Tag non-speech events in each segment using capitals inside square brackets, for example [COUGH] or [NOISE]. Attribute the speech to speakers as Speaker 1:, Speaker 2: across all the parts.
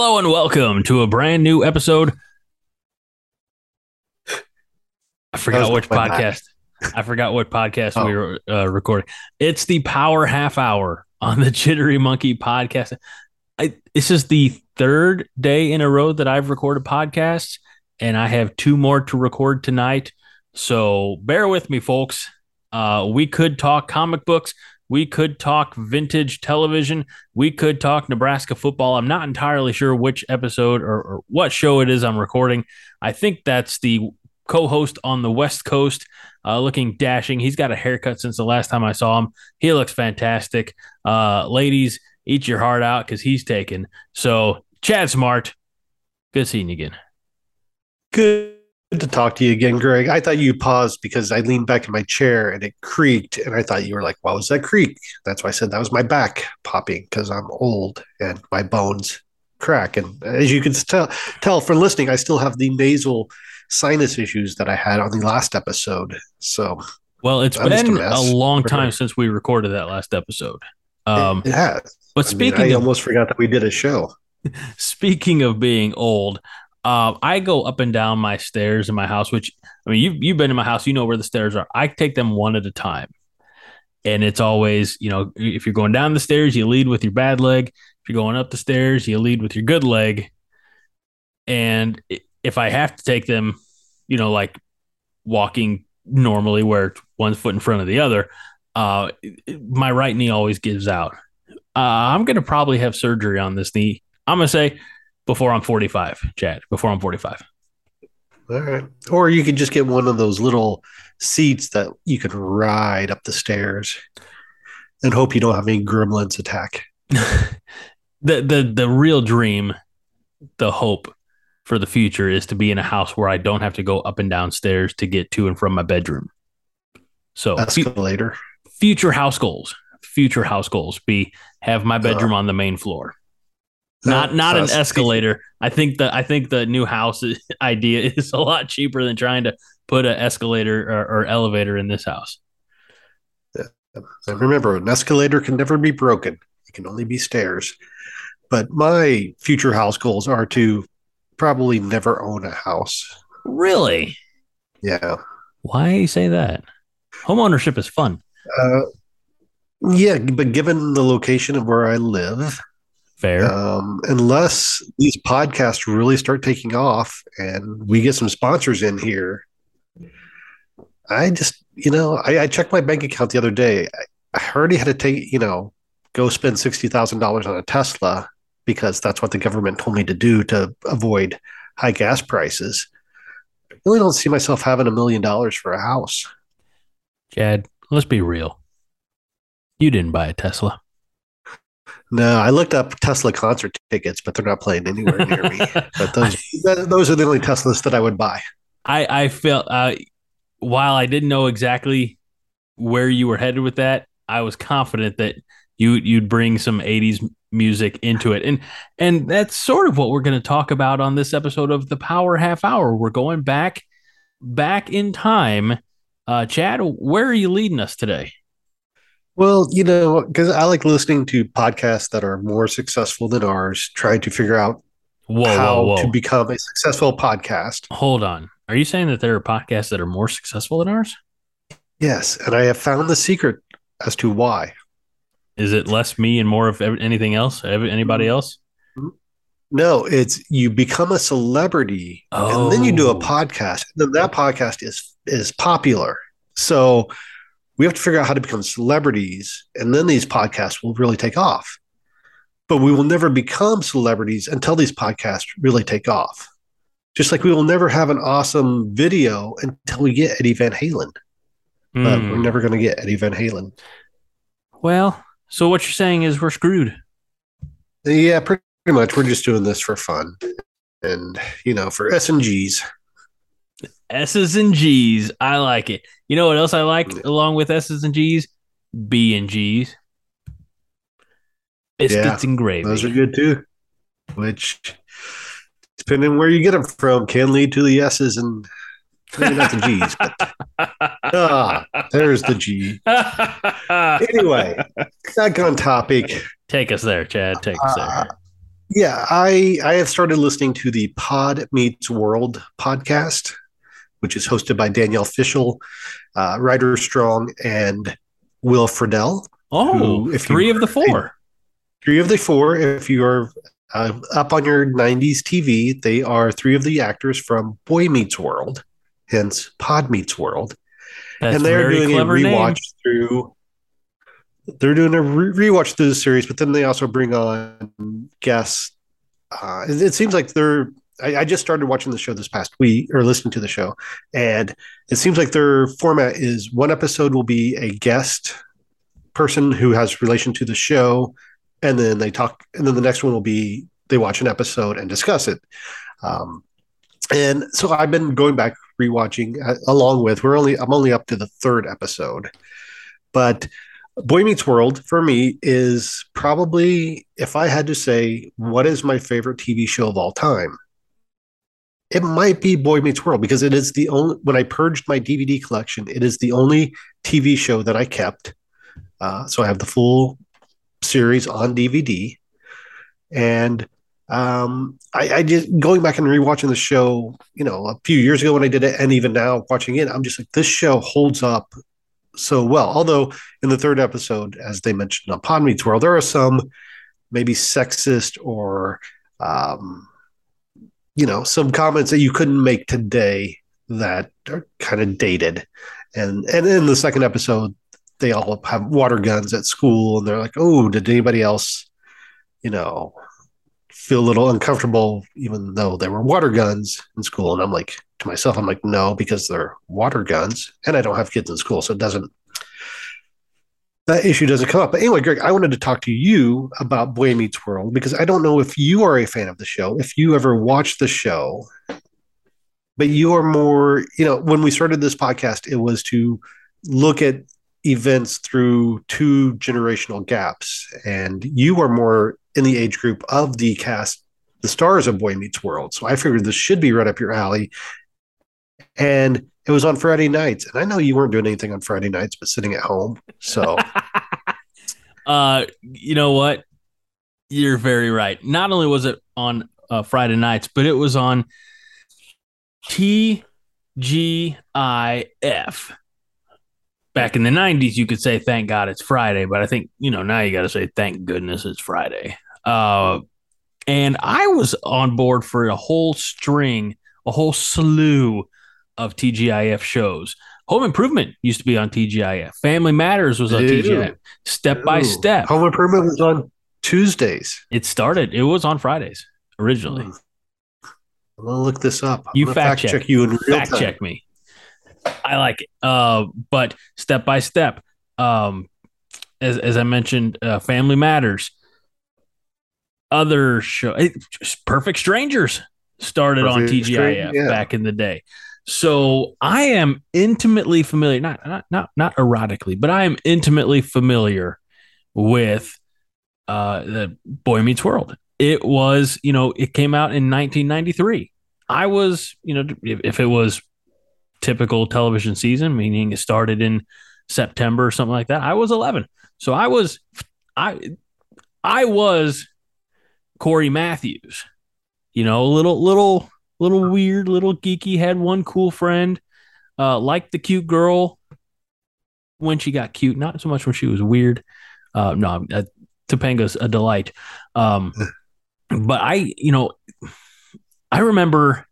Speaker 1: Hello and welcome to a brand new episode. I forgot which podcast. I forgot what podcast oh. we were uh, recording. It's the Power Half Hour on the Jittery Monkey podcast. I, this is the third day in a row that I've recorded podcasts, and I have two more to record tonight. So bear with me, folks. Uh, we could talk comic books. We could talk vintage television. We could talk Nebraska football. I'm not entirely sure which episode or, or what show it is I'm recording. I think that's the co host on the West Coast, uh, looking dashing. He's got a haircut since the last time I saw him. He looks fantastic. Uh, ladies, eat your heart out because he's taken. So, Chad Smart, good seeing you again.
Speaker 2: Good Good to talk to you again, Greg. I thought you paused because I leaned back in my chair and it creaked, and I thought you were like, "What was that creak?" That's why I said that was my back popping because I'm old and my bones crack. And as you can tell, tell from listening, I still have the nasal sinus issues that I had on the last episode. So,
Speaker 1: well, it's I'm been a, a, long time since we recorded that last episode.
Speaker 2: Um, has.
Speaker 1: But speaking, I,
Speaker 2: mean,
Speaker 1: I
Speaker 2: of, almost forgot that we did a show. [LAUGHS]
Speaker 1: Speaking of being old, uh, I go up and down my stairs in my house, which I mean, you've, you've been in my house, you know where the stairs are. I take them one at a time. And it's always, you know, if you're going down the stairs, you lead with your bad leg. If you're going up the stairs, you lead with your good leg. And if I have to take them, you know, like walking normally where one foot in front of the other, uh, my right knee always gives out. Uh, I'm going to probably have surgery on this knee. I'm going to say before I'm 45, Chad, before I'm 45.
Speaker 2: All right. Or you could just get one of those little seats that you can ride up the stairs and hope you don't have any gremlins attack. [LAUGHS]
Speaker 1: the the the real dream, the hope for the future is to be in a house where I don't have to go up and down stairs to get to and from my bedroom. So
Speaker 2: escalator.
Speaker 1: future house goals. Future house goals be have my bedroom uh, on the main floor not not an escalator. I think the I think the new house [LAUGHS] idea is a lot cheaper than trying to put an escalator or, or elevator in this house.
Speaker 2: Yeah. And remember, an escalator can never be broken; it can only be stairs. But my future house goals are to probably never own a house.
Speaker 1: Really?
Speaker 2: Yeah.
Speaker 1: Why say that? Homeownership is fun.
Speaker 2: Uh, yeah, but given the location of where I live,
Speaker 1: Fair.
Speaker 2: Um, unless these podcasts really start taking off and we get some sponsors in here, I just, you know, I, I checked my bank account the other day. I, I already had to take, you know, go spend $60,000 on a Tesla because that's what the government told me to do to avoid high gas prices. I really don't see myself having a million dollars for a house.
Speaker 1: Chad, let's be real. You didn't buy a Tesla.
Speaker 2: No, I looked up Tesla concert tickets, but they're not playing anywhere near me. [LAUGHS] But those those are the only Teslas that I would buy.
Speaker 1: I I felt uh, while I didn't know exactly where you were headed with that, I was confident that you you'd bring some '80s music into it, and and that's sort of what we're going to talk about on this episode of the Power Half Hour. We're going back back in time. Uh, Chad, where are you leading us today?
Speaker 2: Well, you know, because I like listening to podcasts that are more successful than ours, trying to figure out whoa, how whoa, whoa. to become a successful podcast.
Speaker 1: Hold on. Are you saying that there are podcasts that are more successful than ours?
Speaker 2: Yes. And I have found the secret as to why.
Speaker 1: Is it less me and more of anything else? Anybody mm-hmm. else?
Speaker 2: No, it's you become a celebrity oh. and then you do a oh. podcast. And then that podcast is is popular. So we have to figure out how to become celebrities, and then these podcasts will really take off. But we will never become celebrities until these podcasts really take off. Just like we will never have an awesome video until we get Eddie Van Halen. Mm. But we're hmm. never going to get Eddie Van Halen.
Speaker 1: Well, so what you're saying is we're screwed.
Speaker 2: Yeah, pretty much. We're just doing this for fun and, you know, for S and G's.
Speaker 1: S's and G's. I like it. You know what else I like along with S's and G's? B and G's. Biscuits yeah, and gravy.
Speaker 2: Those are good too. Which, depending where you get them from, can lead to the S's and maybe not the G's, but [LAUGHS] ah, there's the G. [LAUGHS] anyway, back on topic.
Speaker 1: Take us there, Chad. Take us there. Uh,
Speaker 2: Yeah, I I have started listening to the Pod Meets World podcast, which is hosted by Danielle Fishel, uh, Ryder Strong, and Will Friedle.
Speaker 1: Oh, who, three of the four.
Speaker 2: Three of the four. If you are uh, up on your 90s TV, they are three of the actors from Boy Meets World, hence Pod Meets World. That's and they're doing a rewatch name. through. They're doing a re- rewatch through the series, but then they also bring on guests. Uh, it, it, seems like they're. I, I just started watching the show this past week, or listening to the show, and it seems like their format is one episode will be a guest person who has relation to the show, and then they talk, and then the next one will be they watch an episode and discuss it. Um, and so I've been going back rewatching uh, along with we're only I'm only up to the third episode, but Boy Meets World for me is probably if I had to say what is my favorite TV show of all time, it might be Boy Meets World because it is the only when I purged my DVD collection, it is the only TV show that I kept. Uh, so I have the full series on DVD, and um, I, I, just going back and rewatching the show, you know, a few years ago when I did it, and even now watching it, I'm just like, this show holds up so well. Although in the third episode, as they mentioned on Pod Meets World, there are some maybe sexist or, um, you know, some comments that you couldn't make today that are kind of dated. And and in the second episode, they all have water guns at school, and they're like, "Oh, did anybody else, you know, feel a little uncomfortable, even though there were water guns in school. And I'm like, to myself, I'm like, no, because they're water guns and I don't have kids in school. So it doesn't, that issue doesn't come up. But anyway, Greg, I wanted to talk to you about Boy Meets World because I don't know if you are a fan of the show, if you ever watched the show, but you are more, you know, when we started this podcast, it was to look at events through two generational gaps. And you are more in the age group of the cast, the stars of Boy Meets World. So I figured this should be right up your alley. And it was on Friday nights. And I know you weren't doing anything on Friday nights, but sitting at home. So, [LAUGHS]
Speaker 1: uh, you know what? You're very right. Not only was it on uh, Friday nights, but it was on TGIF. Back in the 90s, you could say, thank God it's Friday. But I think, you know, now you got to say, thank goodness it's Friday. Uh, and I was on board for a whole string, a whole slew of TGIF shows. Home Improvement used to be on TGIF. Family Matters was on Ew. TGIF. Step Ew. by Step.
Speaker 2: Home Improvement was on Tuesdays.
Speaker 1: It started. It was on Fridays originally. Hmm.
Speaker 2: I'm gonna look this up. I'm
Speaker 1: you fact, fact check. check. you in fact time. check me. I like it. Uh, but step by step, um, as as I mentioned, uh, Family Matters other show, Perfect Strangers started on TGIF yeah. back in the day. So I am intimately familiar, not not not not erotically, but I am intimately familiar with uh, the Boy Meets World. It was, you know, it came out in 1993. I was, you know, if, if it was typical television season, meaning it started in September or something like that, I was 11. So I was, I, I was Cory Matthews. You know, little little little weird, little geeky, had one cool friend, uh, liked the cute girl when she got cute, not so much when she was weird. Uh, no, uh, Topanga's a delight. Um, [LAUGHS] but I, you know, I remember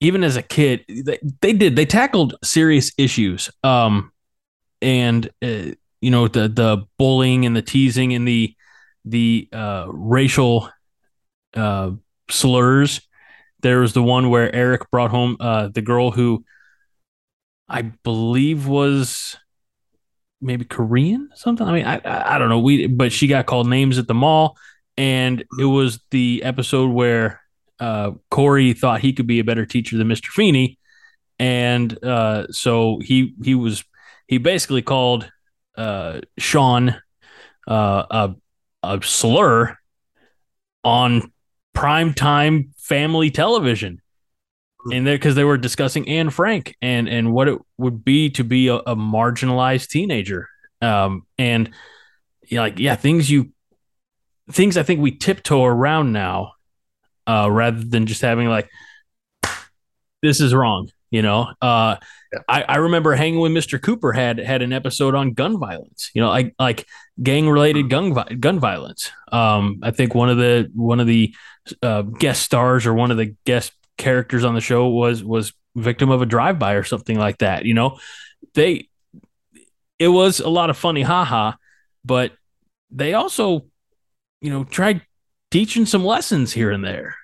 Speaker 1: even as a kid, they, they did, they tackled serious issues. Um, and, uh, you know, the, the bullying and the teasing and the, the, uh, racial uh, slurs. There was the one where Eric brought home uh, the girl who I believe was maybe Korean, something. I mean, I, I don't know. We but she got called names at the mall, and it was the episode where uh, Cory thought he could be a better teacher than Mr. Feeney, and uh, so he he was he basically called uh, Sean uh, a a slur on primetime family television in there because they were discussing Anne Frank and and what it would be to be a, a marginalized teenager. Um, and you know, like yeah, things you things I think we tiptoe around now, uh, rather than just having like, this is wrong. You know, uh, yeah. I, I remember hanging with Mr. Cooper had had an episode on gun violence. You know, like like gang related gun gun violence. Um, I think one of the one of the uh, guest stars or one of the guest characters on the show was was victim of a drive by or something like that. You know, they it was a lot of funny haha, but they also, you know, tried teaching some lessons here and there.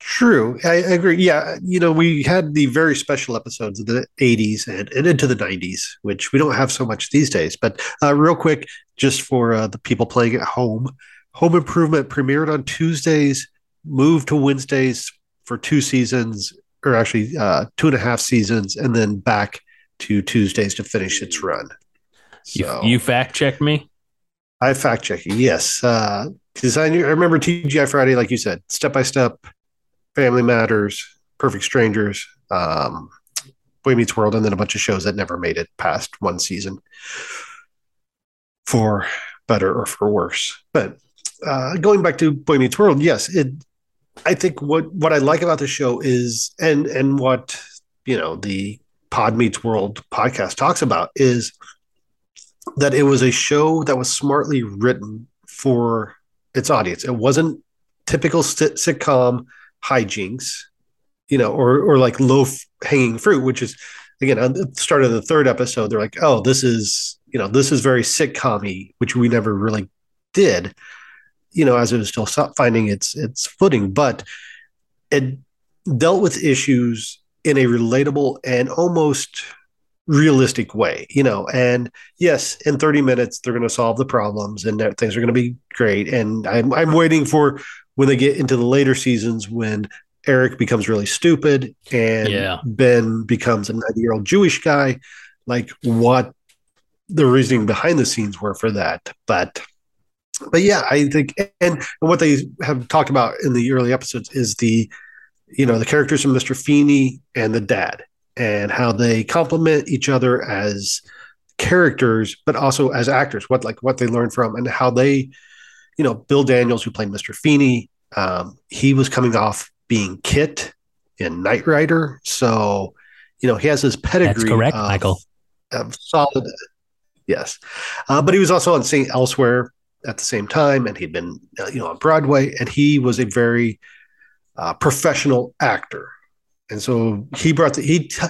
Speaker 2: True. I, agree. Yeah. You know, we had the very special episodes of the 80s and, and into the 90s, which we don't have so much these days. But uh, real quick, just for uh, the people playing at home, Home Improvement premiered on Tuesdays, moved to Wednesdays for two seasons, or actually uh, two and a half seasons, and then back to Tuesdays to finish its run.
Speaker 1: So, you, you fact check me?
Speaker 2: I fact check you, yes. Because uh, I, I remember TGI Friday, like you said, step by step, Family Matters, Perfect Strangers, um, Boy Meets World, and then a bunch of shows that never made it past one season for better or for worse. But uh, going back to Boy Meets World, yes, it. I think what what I like about the show is, and and what you know the Pod Meets World podcast talks about is that it was a show that was smartly written for its audience. It wasn't typical sit- sitcom hijinks, you know, or or like low hanging fruit, which is again on the start of the third episode, they're like, oh, this is you know this is very sitcom which we never really did, you know, as it was still finding its its footing, but it dealt with issues in a relatable and almost realistic way, you know. And yes, in 30 minutes, they're going to solve the problems and things are going to be great. And I'm, I'm waiting for when they get into the later seasons when Eric becomes really stupid and yeah. Ben becomes a 90 year old Jewish guy, like what the reasoning behind the scenes were for that. But but yeah, I think and, and what they have talked about in the early episodes is the you know the characters of Mr. Feeney and the dad and how they complement each other as characters, but also as actors. What like what they learn from and how they you know, Bill Daniels, who played Mr. Feeney, um, he was coming off being KITT in Knight Rider. So, you know, he has his pedigree.
Speaker 1: That's correct, of, Michael.
Speaker 2: Of solid, yes. Uh, but he was also on St. Elsewhere at the same time, and he'd been, uh, you know, on Broadway, and he was a very uh, professional actor. And so he brought the, he, t-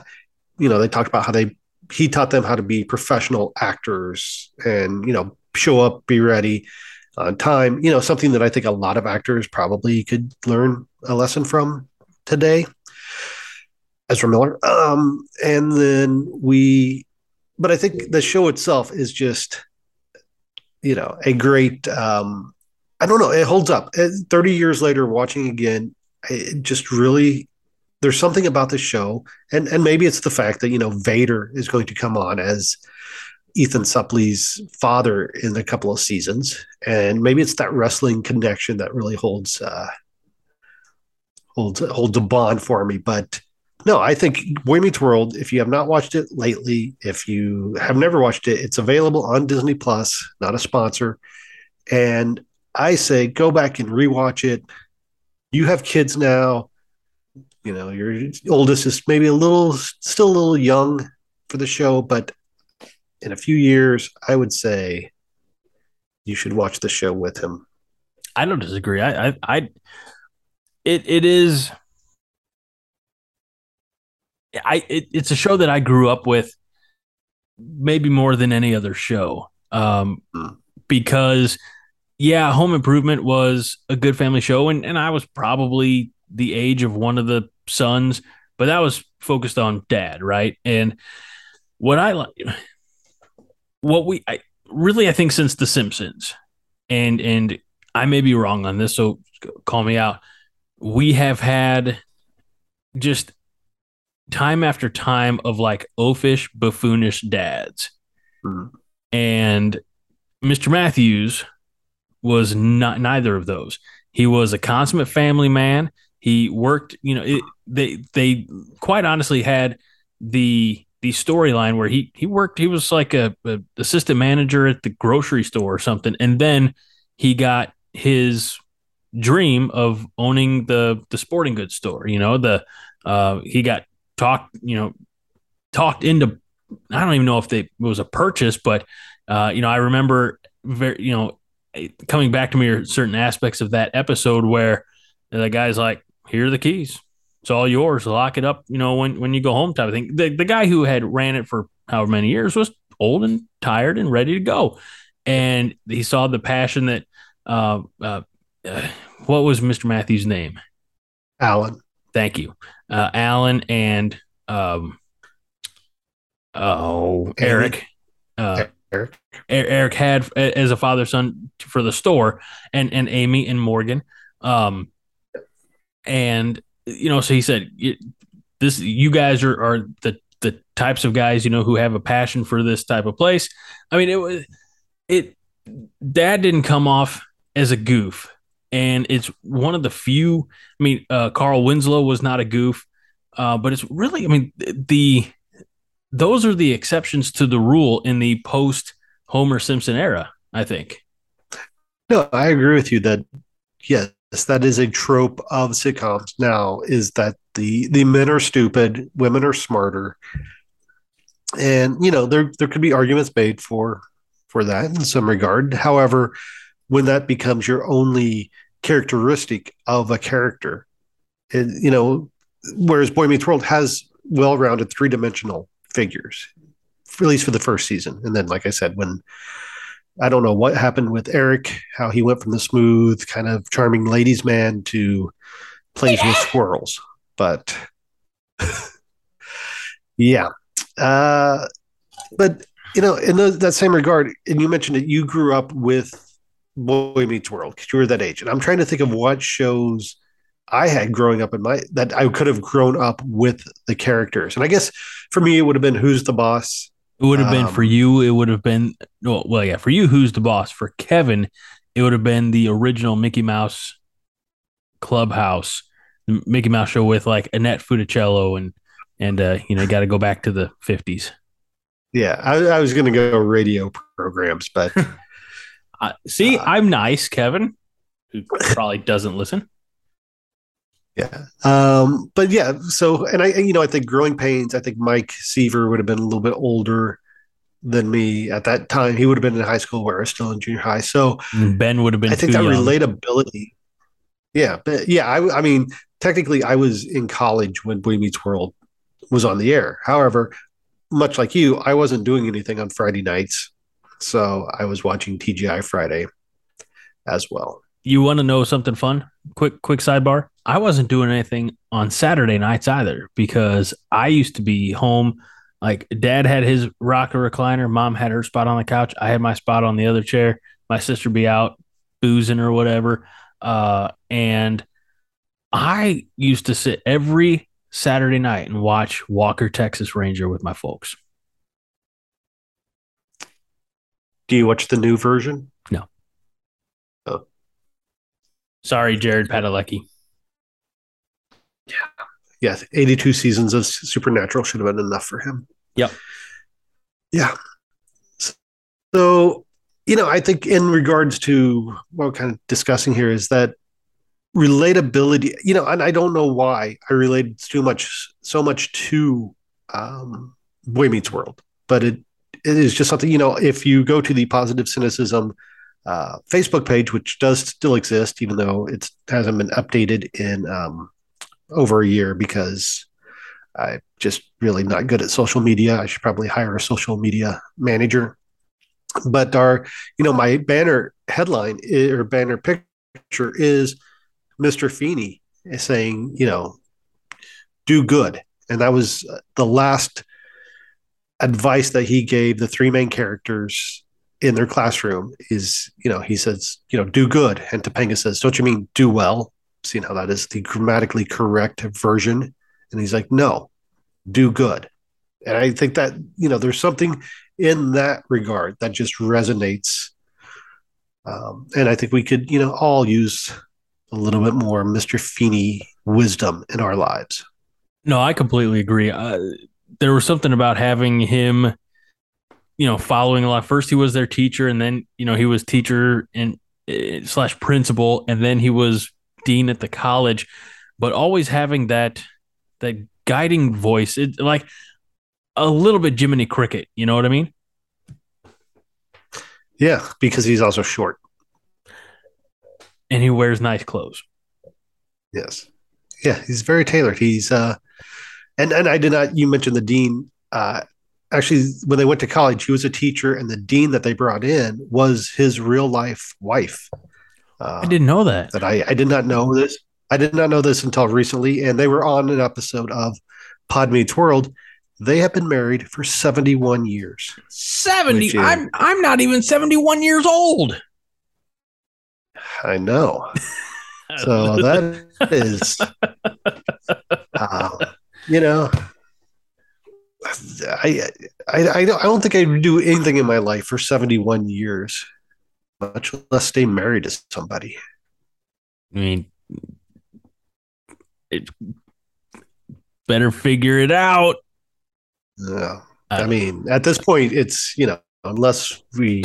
Speaker 2: you know, they talked about how they, he taught them how to be professional actors and, you know, show up, be ready on time. You know, something that I think a lot of actors probably could learn a lesson from today. Ezra Miller. Um, and then we, but I think the show itself is just, you know, a great. Um, I don't know. It holds up. Thirty years later, watching again, it just really there's something about the show, and and maybe it's the fact that you know Vader is going to come on as Ethan Suplee's father in a couple of seasons, and maybe it's that wrestling connection that really holds uh, holds holds a bond for me. But no, I think Boy Meets World. If you have not watched it lately, if you have never watched it, it's available on Disney Plus. Not a sponsor, and I say go back and rewatch it. You have kids now. You know your oldest is maybe a little still a little young for the show, but in a few years, I would say you should watch the show with him.
Speaker 1: I don't disagree. I, I, I it, it is. I, it, it's a show that I grew up with, maybe more than any other show, um, mm. because yeah, Home Improvement was a good family show, and and I was probably the age of one of the sons, but that was focused on dad, right? And what I like what we I, really I think since The Simpsons, and and I may be wrong on this, so call me out. We have had just time after time of like oafish, buffoonish dads, mm-hmm. and Mr. Matthews was not neither of those. He was a consummate family man. He worked, you know, it, they they quite honestly had the the storyline where he he worked he was like a, a, assistant manager at the grocery store or something. And then he got his dream of owning the the sporting goods store you know the uh he got talked you know talked into i don't even know if they, it was a purchase but uh you know i remember very you know coming back to me are certain aspects of that episode where the guy's like here are the keys it's all yours. Lock it up, you know, when, when you go home type of thing. The, the guy who had ran it for however many years was old and tired and ready to go. And he saw the passion that, uh, uh, uh, what was Mr. Matthews' name?
Speaker 2: Alan.
Speaker 1: Thank you. Uh, Alan and, um, oh, Eric. Uh, Eric. Eric had as a father son for the store and, and Amy and Morgan. Um, and you know, so he said, "This, you guys are are the the types of guys, you know, who have a passion for this type of place." I mean, it was it. Dad didn't come off as a goof, and it's one of the few. I mean, uh, Carl Winslow was not a goof, uh, but it's really, I mean, the those are the exceptions to the rule in the post Homer Simpson era. I think.
Speaker 2: No, I agree with you that yes, that is a trope of sitcoms now is that the the men are stupid women are smarter. And you know there there could be arguments made for for that in some regard. However when that becomes your only characteristic of a character it, you know whereas boy meets world has well-rounded three-dimensional figures at least for the first season. And then like i said when I don't know what happened with Eric, how he went from the smooth, kind of charming ladies' man to plays with squirrels. But [LAUGHS] yeah. Uh, but, you know, in the, that same regard, and you mentioned that you grew up with Boy Meets World because you were that age. And I'm trying to think of what shows I had growing up in my that I could have grown up with the characters. And I guess for me, it would have been Who's the Boss
Speaker 1: it would have been um, for you. It would have been well, well, yeah. For you, who's the boss? For Kevin, it would have been the original Mickey Mouse Clubhouse, Mickey Mouse show with like Annette Funicello and and uh, you know, got to go back to the fifties.
Speaker 2: Yeah, I, I was going to go radio programs, but [LAUGHS]
Speaker 1: uh, see, uh, I'm nice, Kevin, who probably doesn't listen.
Speaker 2: Yeah. Um, but yeah, so and I you know, I think growing pains, I think Mike Seaver would have been a little bit older than me at that time. He would have been in high school where I was still in junior high. So
Speaker 1: Ben would have been
Speaker 2: I think that
Speaker 1: young.
Speaker 2: relatability. Yeah, but yeah, I I mean, technically I was in college when Boy Meets World was on the air. However, much like you, I wasn't doing anything on Friday nights. So I was watching TGI Friday as well.
Speaker 1: You want to know something fun? Quick quick sidebar. I wasn't doing anything on Saturday nights either because I used to be home. Like dad had his rocker recliner, mom had her spot on the couch. I had my spot on the other chair. My sister be out boozing or whatever. Uh, and I used to sit every Saturday night and watch Walker Texas Ranger with my folks.
Speaker 2: Do you watch the new version?
Speaker 1: No.
Speaker 2: Oh.
Speaker 1: Sorry, Jared Padalecki.
Speaker 2: Yeah. Yes. 82 seasons of Supernatural should have been enough for him.
Speaker 1: Yep.
Speaker 2: Yeah. So, you know, I think in regards to what we're kind of discussing here is that relatability, you know, and I don't know why I related too much, so much to um, Boy Meets World, but it, it is just something, you know, if you go to the positive cynicism uh, Facebook page, which does still exist, even though it hasn't been updated in um, over a year because I'm just really not good at social media. I should probably hire a social media manager. But our, you know, my banner headline or banner picture is Mr. Feeney saying, you know, do good. And that was uh, the last advice that he gave the three main characters in their classroom is, you know, he says, you know, do good. And Topanga says, don't you mean do well? Seeing how that is the grammatically correct version. And he's like, no, do good. And I think that, you know, there's something in that regard that just resonates. Um, and I think we could, you know, all use a little bit more Mr. Feeney wisdom in our lives.
Speaker 1: No, I completely agree. Uh, there was something about having him, you know, following a lot. First, he was their teacher, and then you know he was teacher and uh, slash principal, and then he was dean at the college. But always having that that guiding voice, it like a little bit Jiminy Cricket. You know what I mean?
Speaker 2: Yeah, because he's also short.
Speaker 1: And he wears nice clothes.
Speaker 2: Yes. Yeah, he's very tailored. He's uh and and I did not you mentioned the dean uh actually when they went to college he was a teacher and the dean that they brought in was his real life wife.
Speaker 1: Uh, I didn't know that.
Speaker 2: That I I did not know this. I did not know this until recently and they were on an episode of Pod Meets World they have been married for 71 years.
Speaker 1: 70. I'm I'm not even 71 years old.
Speaker 2: I know. so that is [LAUGHS] uh, you know I, I I don't think I would do anything in my life for 71 years, much less stay married to somebody.
Speaker 1: I mean, it better figure it out.
Speaker 2: Yeah. I mean, at this point, it's, you know, unless we,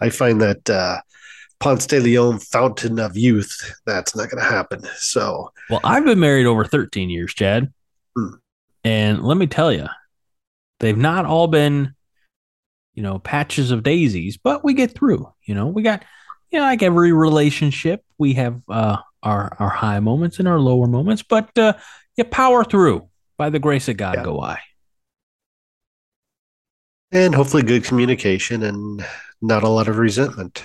Speaker 2: I find that uh, Ponce de Leon fountain of youth, that's not going to happen. So,
Speaker 1: well, I've been married over 13 years, Chad. Hmm. And let me tell you, they've not all been, you know, patches of daisies, but we get through. You know, we got, you know, like every relationship, we have uh, our our high moments and our lower moments, but uh, you power through by the grace of God. Yeah. Go I
Speaker 2: and hopefully good communication and not a lot of resentment.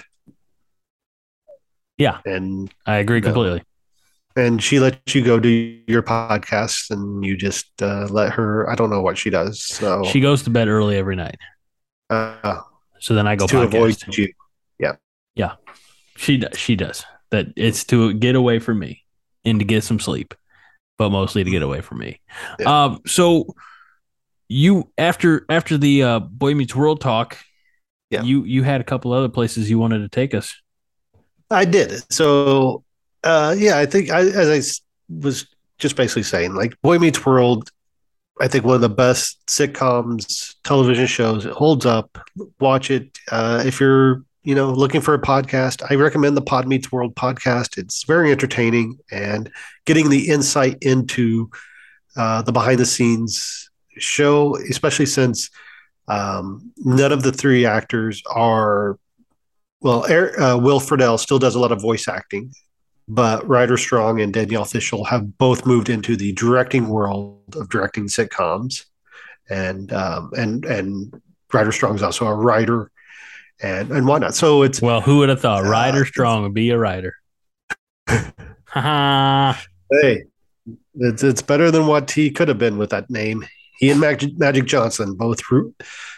Speaker 1: Yeah,
Speaker 2: and
Speaker 1: I agree completely.
Speaker 2: Know, and she lets you go do your podcast, and you just uh, let her. I don't know what she does. So
Speaker 1: she goes to bed early every night. Uh, so then I go
Speaker 2: to podcast. avoid you. Yeah,
Speaker 1: yeah, she does. She does that. It's to get away from me and to get some sleep, but mostly to get away from me. Yeah. Um, so you after after the uh, Boy Meets World talk, yeah. you you had a couple other places you wanted to take us.
Speaker 2: I did. So uh, yeah, I think I, as I was just basically saying, like Boy Meets World, I think one of the best sitcoms, television shows. It holds up. Watch it uh, if you're you know looking for a podcast. I recommend the Pod Meets World podcast. It's very entertaining and getting the insight into uh, the behind the scenes show, especially since um, none of the three actors are. Well, uh, Will Friedle still does a lot of voice acting, but Ryder Strong and Danielle Fishel have both moved into the directing world of directing sitcoms, and um, and and Ryder Strong is also a writer, and and whatnot. So it's
Speaker 1: well, who would have thought uh, Ryder Strong would be a writer? [LAUGHS] hey,
Speaker 2: it's it's better than what he could have been with that name. He and Magic, Magic Johnson both threw,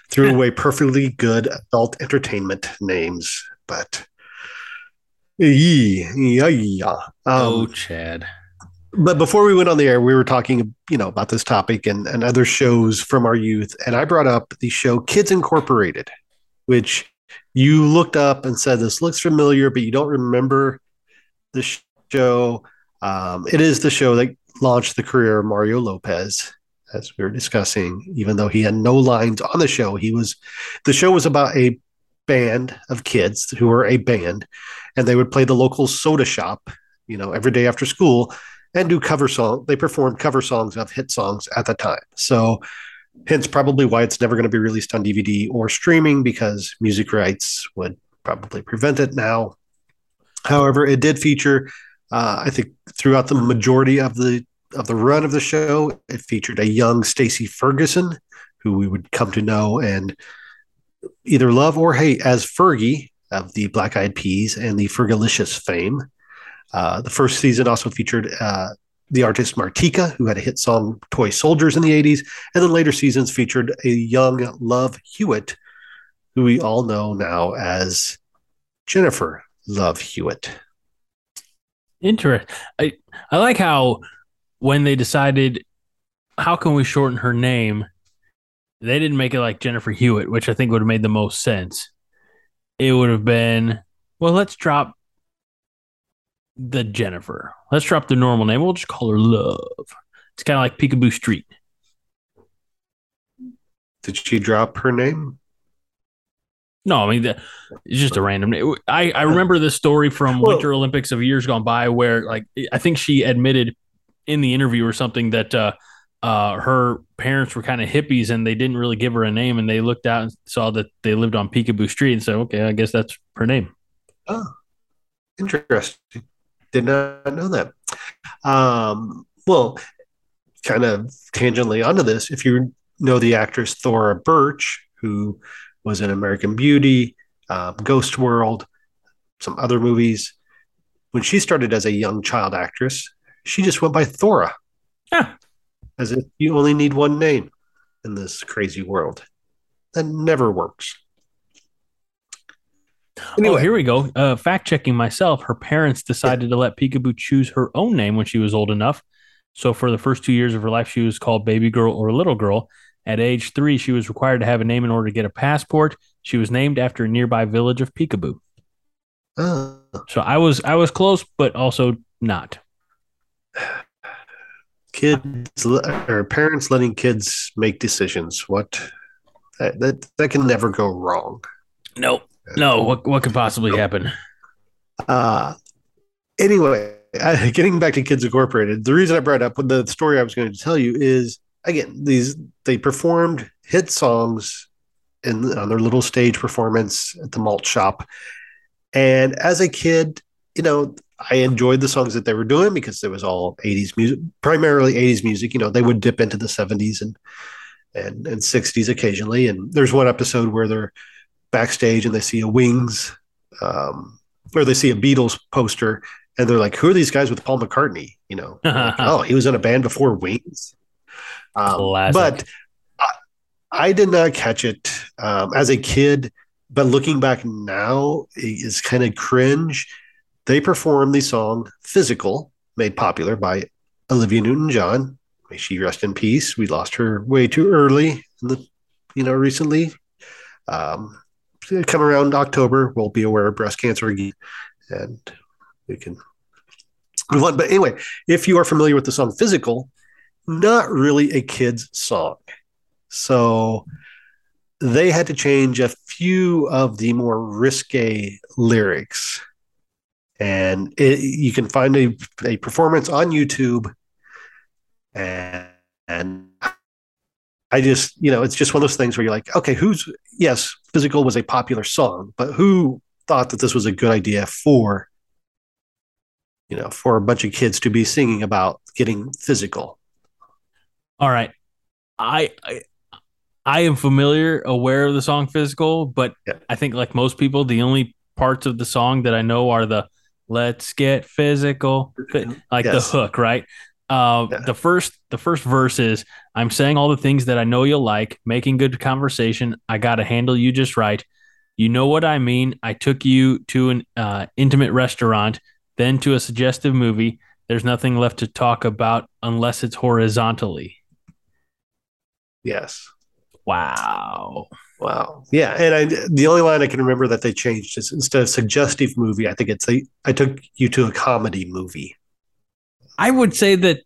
Speaker 2: threw away perfectly good adult entertainment names, but yeah, yeah, yeah.
Speaker 1: Um, oh, Chad.
Speaker 2: But before we went on the air, we were talking, you know, about this topic and, and other shows from our youth, and I brought up the show Kids Incorporated, which you looked up and said this looks familiar, but you don't remember the show. Um, it is the show that launched the career of Mario Lopez as we were discussing, even though he had no lines on the show, he was the show was about a band of kids who were a band and they would play the local soda shop, you know, every day after school and do cover song. They performed cover songs of hit songs at the time. So hence probably why it's never going to be released on DVD or streaming because music rights would probably prevent it now. However, it did feature uh, I think throughout the majority of the of the run of the show, it featured a young Stacy Ferguson, who we would come to know and either love or hate as Fergie of the Black Eyed Peas and the Fergalicious fame. Uh, the first season also featured uh, the artist Martika, who had a hit song Toy Soldiers in the 80s, and then later seasons featured a young Love Hewitt, who we all know now as Jennifer Love Hewitt.
Speaker 1: Interesting. I, I like how when they decided how can we shorten her name, they didn't make it like Jennifer Hewitt, which I think would have made the most sense. It would have been, well, let's drop the Jennifer. Let's drop the normal name. We'll just call her Love. It's kind of like Picabo Street.
Speaker 2: Did she drop her name?
Speaker 1: No, I mean it's just a random. name. I I remember this story from well, Winter Olympics of years gone by where like I think she admitted in the interview or something that uh, uh, her parents were kind of hippies and they didn't really give her a name and they looked out and saw that they lived on Picabo Street and said, okay, I guess that's her name.
Speaker 2: Oh, interesting. Did not know that. Um, well, kind of tangentially onto this, if you know the actress Thora Birch, who was in American Beauty, um, Ghost World, some other movies, when she started as a young child actress, she just went by Thora.
Speaker 1: Yeah.
Speaker 2: As if you only need one name in this crazy world. That never works.
Speaker 1: Anyway, oh, here we go. Uh, fact checking myself. Her parents decided to let Picabo choose her own name when she was old enough. So for the first two years of her life, she was called Baby Girl or Little Girl. At age three, she was required to have a name in order to get a passport. She was named after a nearby village of Picabo.
Speaker 2: Oh.
Speaker 1: So I was I was close, but also not.
Speaker 2: Kids or parents letting kids make decisions. What that that, that can never go wrong.
Speaker 1: No, no. What what could possibly happen?
Speaker 2: Uh anyway, I, getting back to Kids Incorporated, the reason I brought up the story I was going to tell you is again these they performed hit songs in on their little stage performance at the malt shop, and as a kid, you know, I enjoyed the songs that they were doing because it was all 80s music, primarily 80s music. You know, they would dip into the 70s and and and 60s occasionally. And there's one episode where they're backstage and they see a Wings, um, or they see a Beatles poster, and they're like, "Who are these guys with Paul McCartney?" You know, [LAUGHS] like, oh, he was in a band before Wings. Um, but I, I, did not catch it um, as a kid. But looking back now, is kind of cringe they performed the song Physical, made popular by Olivia Newton John. May she rest in peace. We lost her way too early the, you know, recently. Um, come around October, we'll be aware of breast cancer again, and we can move on. But anyway, if you are familiar with the song Physical, not really a kid's song. So they had to change a few of the more risque lyrics and it, you can find a, a performance on YouTube. And, and I just, you know, it's just one of those things where you're like, okay, who's, yes, Physical was a popular song, but who thought that this was a good idea for, you know, for a bunch of kids to be singing about getting physical?
Speaker 1: All right. I, I I am familiar, aware of the song "Physical," but yeah. I think, like most people, the only parts of the song that I know are the let's get physical like yes. the hook right? Uh, yeah. the first the first verse is i'm saying all the things that i know you'll like making good conversation. I gotta handle you just right. You know what i mean? I took you to an uh, intimate restaurant then to a suggestive movie. There's nothing left to talk about unless it's horizontally.
Speaker 2: Yes.
Speaker 1: Wow
Speaker 2: Wow. Yeah, and I the only line I can remember that they changed is instead of suggestive movie, I think it's a I took you to a comedy movie.
Speaker 1: I would say that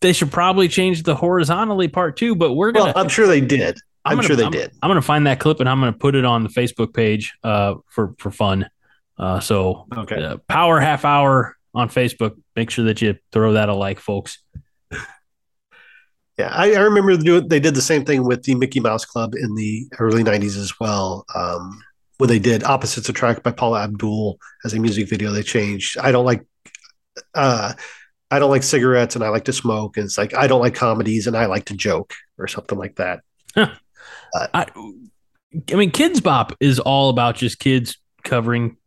Speaker 1: they should probably change the horizontally part too, but we're gonna.
Speaker 2: Well, I'm sure they did. I'm, I'm
Speaker 1: gonna,
Speaker 2: sure they
Speaker 1: I'm,
Speaker 2: did.
Speaker 1: I'm gonna find that clip and I'm gonna put it on the Facebook page uh, for for fun. Uh, so
Speaker 2: okay,
Speaker 1: uh, power half hour on Facebook. Make sure that you throw that a like, folks.
Speaker 2: Yeah, I, I remember doing, they did the same thing with the Mickey Mouse Club in the early '90s as well. Um, when they did "Opposites Attract" by Paula Abdul as a music video, they changed. I don't like, uh, I don't like cigarettes, and I like to smoke. And it's like I don't like comedies, and I like to joke, or something like that.
Speaker 1: Huh. Uh, I, I mean, Kidz Bop is all about just kids covering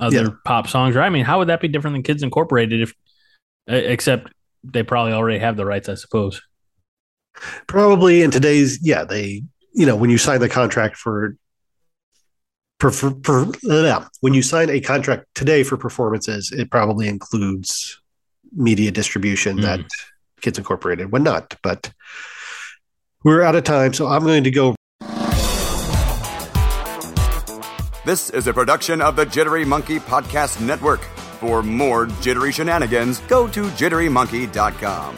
Speaker 1: other yeah. pop songs, right? I mean, how would that be different than Kids Incorporated? If except they probably already have the rights, I suppose.
Speaker 2: Probably in today's, yeah, they, you know, when you sign the contract for, for, for, for yeah, when you sign a contract today for performances, it probably includes media distribution mm. that Kids Incorporated would not. But we're out of time, so I'm going to go.
Speaker 3: This is a production of the Jittery Monkey Podcast Network. For more jittery shenanigans, go to jitterymonkey.com.